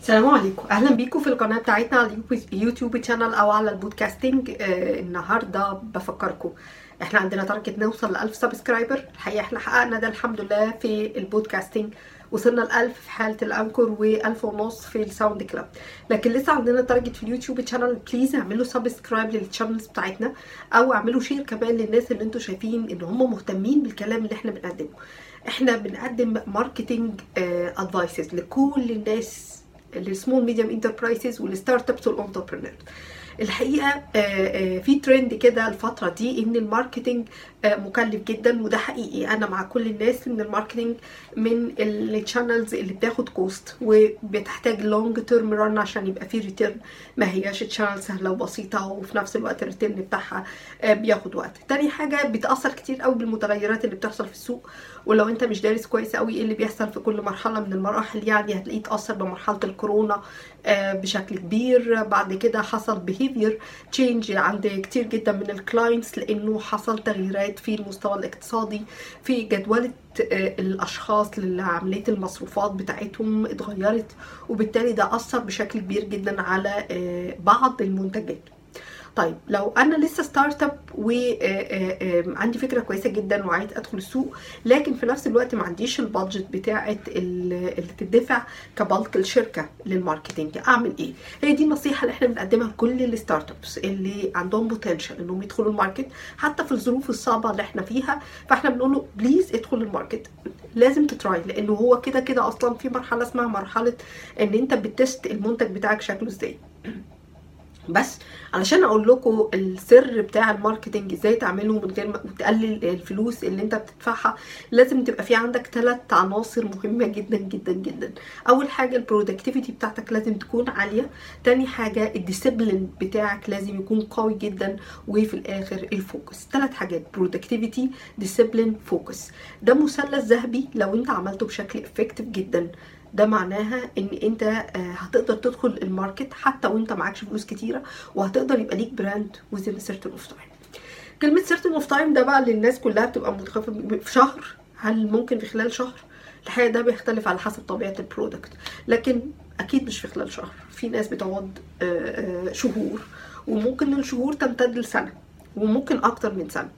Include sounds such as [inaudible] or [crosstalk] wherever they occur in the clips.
السلام عليكم. أهلا بيكم في القناة بتاعتنا على اليوتيوب- يوتيوب channel أو على ال podcasting آه النهارده بفكركم. إحنا عندنا target نوصل ل 1000 subscriber الحقيقة إحنا حققنا ده الحمد لله في ال podcasting وصلنا ل 1000 في حالة ال Anchor و1000 ونص في ال SoundCloud لكن لسه عندنا target في اليوتيوب channel please اعملوا subscribe لل channels بتاعتنا. أو اعملوا share كمان للناس اللي أنتم شايفين إن هم مهتمين بالكلام اللي إحنا بنقدمه. إحنا بنقدم marketing advices لكل الناس ال small medium enterprises وال startups وال entrepreneurs الحقيقة آه، آه، في ترند كده الفترة دي إن ال marketing آه، مكلف جدا وده حقيقي. أنا مع كل الناس إن ال marketing من ال channels اللي بتاخد cost وبتحتاج long term run عشان يبقى في return ما هياش channel سهلة وبسيطة وفي نفس الوقت ال return بتاعها بياخد وقت. تاني حاجة بتأثر كتير قوي بالمتغيرات اللي بتحصل في السوق. ولو أنت مش دارس كويس قوي إيه اللي بيحصل في كل مرحلة من المراحل يعني هتلاقيه اتأثر بمرحلة الكورونا بشكل كبير. بعد كده حصل behavior change عند كتير جدا من ال clients لأنه حصل تغييرات في المستوى الاقتصادي في جدولة آه، الأشخاص لعمليه المصروفات بتاعتهم اتغيرت وبالتالي ده أثر بشكل كبير جدا على آه، بعض المنتجات. طيب لو أنا لسه startup وعندي فكرة كويسة جدا وعايز أدخل السوق لكن في نفس الوقت ما عنديش ال budget بتاعه ال- اللي تدفع كبلك الشركة لل marketing أعمل إيه؟ هي دي النصيحة اللي إحنا بنقدمها لكل ال startups اللي عندهم potential إنهم يدخلوا ال market حتى في الظروف الصعبة اللي إحنا فيها فإحنا بنقول له please ادخل ال market. لازم ت try لأنه هو كده كده أصلا في مرحلة اسمها مرحلة إن أنت بت test المنتج بتاعك شكله إزاي. بس علشان أقول لكم السر بتاع ال marketing إزاي تعمله من غير ما تقلل الفلوس اللي انت بتدفعها لازم تبقى في عندك ثلاث عناصر مهمة جدا جدا جدا. أول حاجة ال productivity بتاعتك لازم تكون عالية. تاني حاجة ال discipline بتاعك لازم يكون قوي جدا وفي الآخر ال focus ثلاث حاجات productivity discipline focus ده مثلث ذهبي لو انت عملته بشكل effective جدا. ده معناها إن أنت آه، هتقدر تدخل ال market حتى وأنت معكش فلوس كتيرة وهتقدر يبقى ليك brand a certain of time. كلمة certain of time ده بقى للناس كلها بتبقى متخفف في شهر. هل ممكن في خلال شهر؟ الحقيقة ده بيختلف على حسب طبيعة ال product لكن أكيد مش في خلال شهر. في ناس بتقعد آه، آه، شهور وممكن الشهور تمتد لسنة وممكن أكتر من سنة.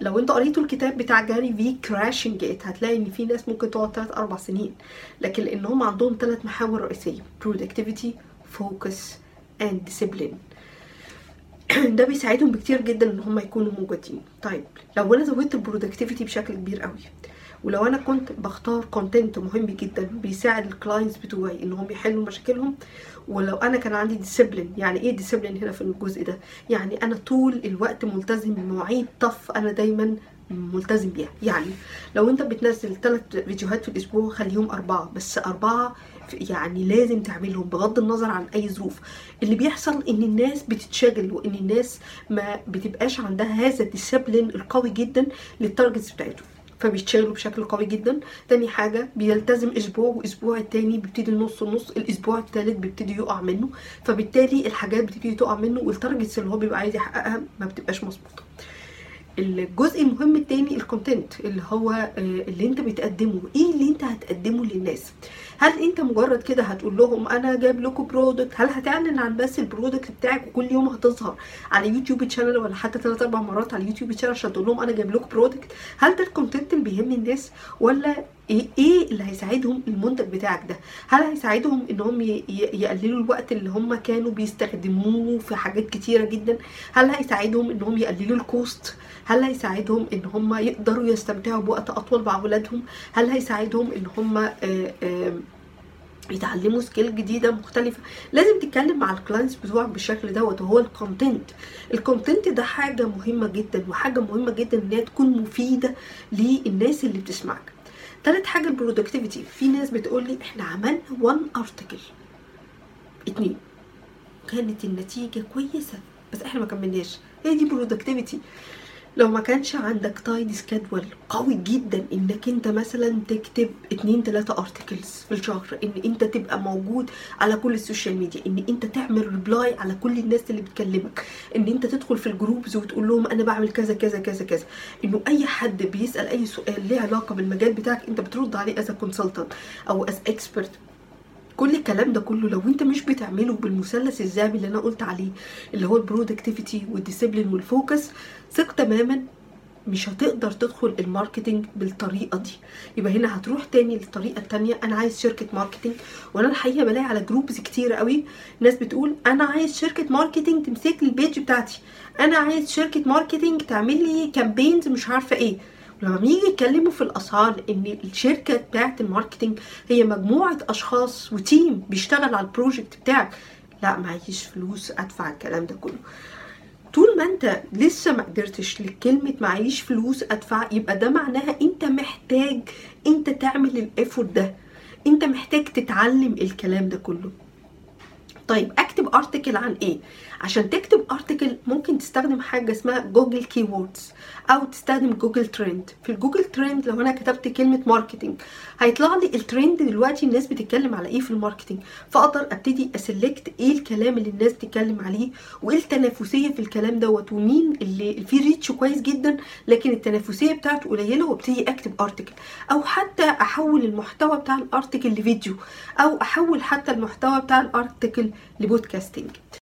لو انت قريتوا الكتاب بتاع Gary Vee Crushing It هتلاقي ان في ناس ممكن تقعد 3 4 سنين. لكن لأن هم عندهم ثلاث محاور رئيسية productivity focus and discipline. [clears throat] ده بيساعدهم بكتير جدا إن هم يكونوا موجودين. طيب لو أنا زودت ال productivity بشكل كبير قوي ولو أنا كنت بختار content مهم جدا بيساعد ال clients بتوعي انهم يحلوا مشاكلهم ولو أنا كان عندي discipline يعني إيه discipline هنا في الجزء ده؟ يعني أنا طول الوقت ملتزم بمواعيد tough أنا دايما ملتزم بيها. يعني لو أنت بتنزل ثلاث فيديوهات في الأسبوع خليهم أربعة بس أربعة يعني لازم تعملهم بغض النظر عن أي ظروف. اللي بيحصل إن الناس بتتشغل وإن الناس ما بتبقاش عندها هذا ال discipline القوي جدا لل targets بتاعتهم. فبيشتغلوا بشكل قوي جدا. تاني حاجة بيلتزم أسبوع وأسبوع التاني بيبتدي النص النص الأسبوع التالت بيبتدي يقع منه. فبالتالي الحاجات بتبتدي تقع منه وال targets اللي هو بيبقى عايز يحققها ما بتبقاش مظبوطة. الجزء المهم التاني ال content اللي هو آه، اللي انت بتقدمه. إيه اللي انت هتقدمه للناس؟ هل انت مجرد كده هتقول لهم أنا جايب لكم product هل هتعلن عن بس ال product بتاعك وكل يوم هتظهر على يوتيوب channel ولا حتى ثلاث أربع مرات على يوتيوب channel عشان تقول لهم أنا جايب لكم product هل ده ال content اللي بيهم الناس ولا إيه إيه اللي هيساعدهم المنتج بتاعك ده؟ هل هيساعدهم إنهم ي- ي- يقللوا الوقت اللي هم كانوا بيستخدموه في حاجات كتيرة جدا؟ هل هيساعدهم إنهم يقللوا ال cost هل هيساعدهم إن هم يقدروا يستمتعوا بوقت أطول مع اولادهم هل هيساعدهم إن هم آه، آه، يتعلموا skill جديدة مختلفة؟ لازم تتكلم مع ال clients بتوعك بالشكل دوت وهو ال content ال content ده حاجة مهمة جدا وحاجة مهمة جدا إن هي تكون مفيدة للناس اللي بتسمعك. تالت حاجة ال productivity في ناس بتقول لي إحنا عملنا one article اتنين. كانت النتيجة كويسة بس إحنا ما كملناش. هي دي productivity لو ما كانش عندك tight schedule قوي جدا إنك أنت مثلا تكتب اتنين تلاتة articles في الشهر إن أنت تبقى موجود على كل ال social media إن أنت تعمل reply على كل الناس اللي بتكلمك إن أنت تدخل في ال groups وتقول لهم أنا بعمل كذا كذا كذا كذا. إنه أي حد بيسأل أي سؤال ليه علاقة بالمجال بتاعك أنت بترد عليه as consultant أو as expert كل الكلام ده كله لو انت مش بتعمله بالمثلث الذهبي اللي أنا قلت عليه اللي هو ال productivity وال discipline وال focus ثق تماما مش هتقدر تدخل ال marketing بالطريقة دي. يبقى هنا هتروح تاني للطريقة التانية أنا عايز شركة marketing. وأنا الحقيقة بلاقي على groups كتير قوي ناس بتقول أنا عايز شركة marketing تمسك لي ال page بتاعتي. أنا عايز شركة marketing تعمل لي campaigns مش عارفة إيه. ولما بيجي يتكلموا في الأسعار إن الشركة بتاعت ال marketing هي مجموعة أشخاص و team بيشتغل على ال project بتاعك. لا معيش فلوس أدفع الكلام ده كله. طول ما أنت لسه ما قدرتش لكلمة معيش فلوس أدفع يبقى ده معناها أنت محتاج أنت تعمل ال effort ده. أنت محتاج تتعلم الكلام ده كله. طيب أكتب article عن إيه؟ عشان تكتب article ممكن تستخدم حاجة اسمها Google keywords أو تستخدم Google Trend في ال Google Trend لو أنا كتبت كلمة marketing هيطلع لي الترند دلوقتي الناس بتتكلم على إيه في ال marketing فأقدر أبتدي select إيه الكلام اللي الناس بتتكلم عليه وإيه التنافسية في الكلام دوت ومين اللي فيه reach كويس جدا لكن التنافسية بتاعته قليلة وأبتدي أكتب ارتكل أو حتى أحول المحتوى بتاع الارتكل لفيديو أو أحول حتى المحتوى بتاع الارتكل لبودكاستنج